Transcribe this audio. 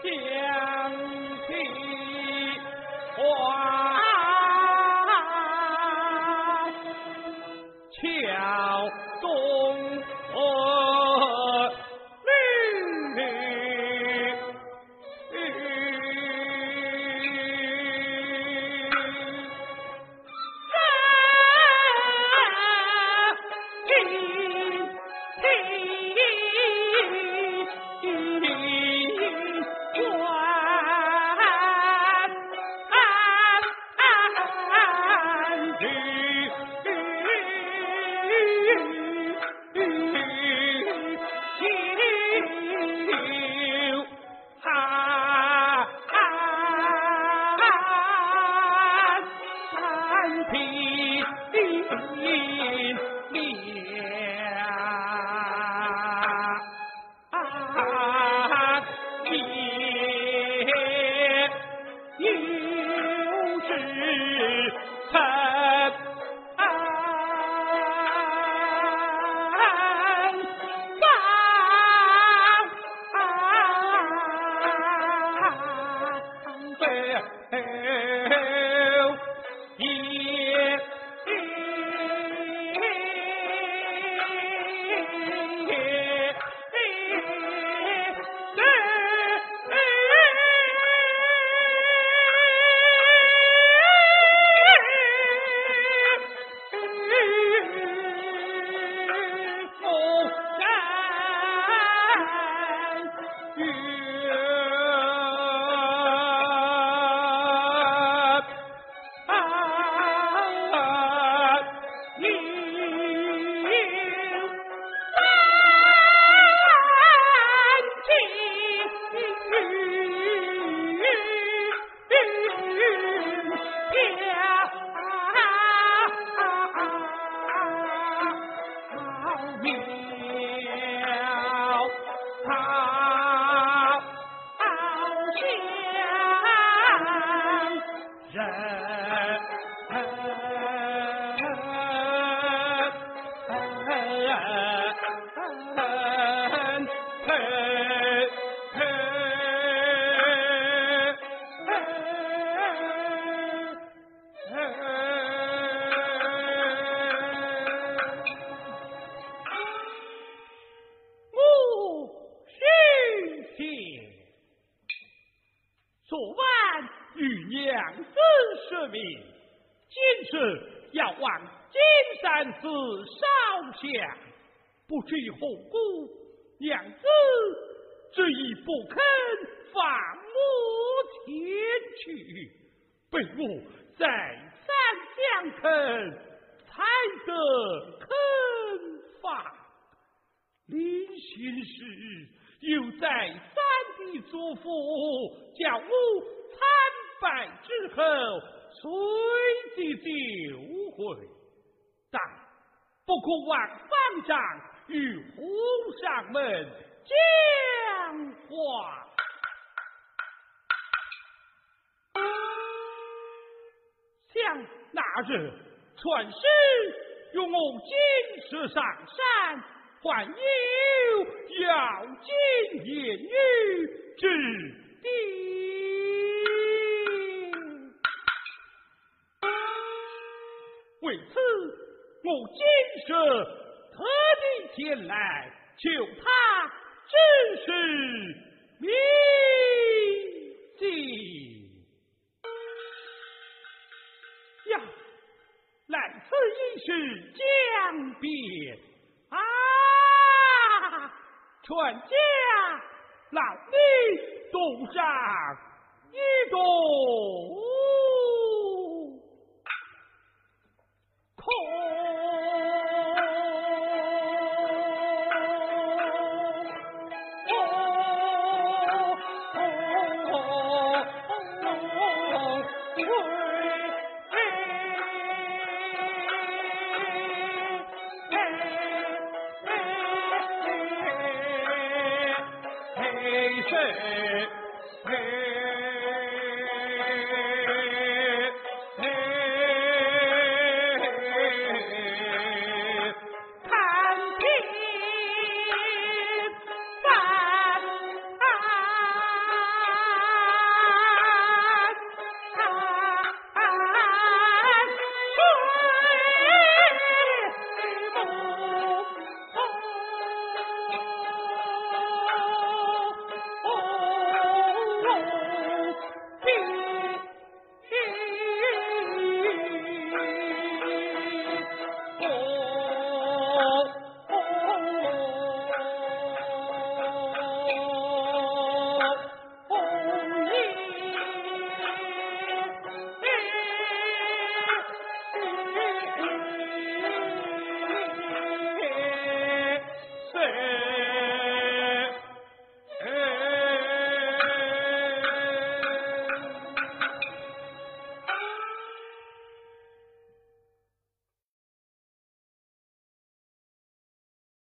相亲花昨晚与娘子说明，今日要往金山寺烧香，不知何故，娘子执意不肯放我前去，被我再三相恳，才得肯放。临行时又再三的嘱咐。叫吾参拜之后，随即就回。但不可忘方丈与皇上们讲话。像那日传师用我金石上山，还有要金言语之。为此，我今生特地前来求他支是。你弟呀，来此已是江边啊，船家。那你动上一动。嘿嘿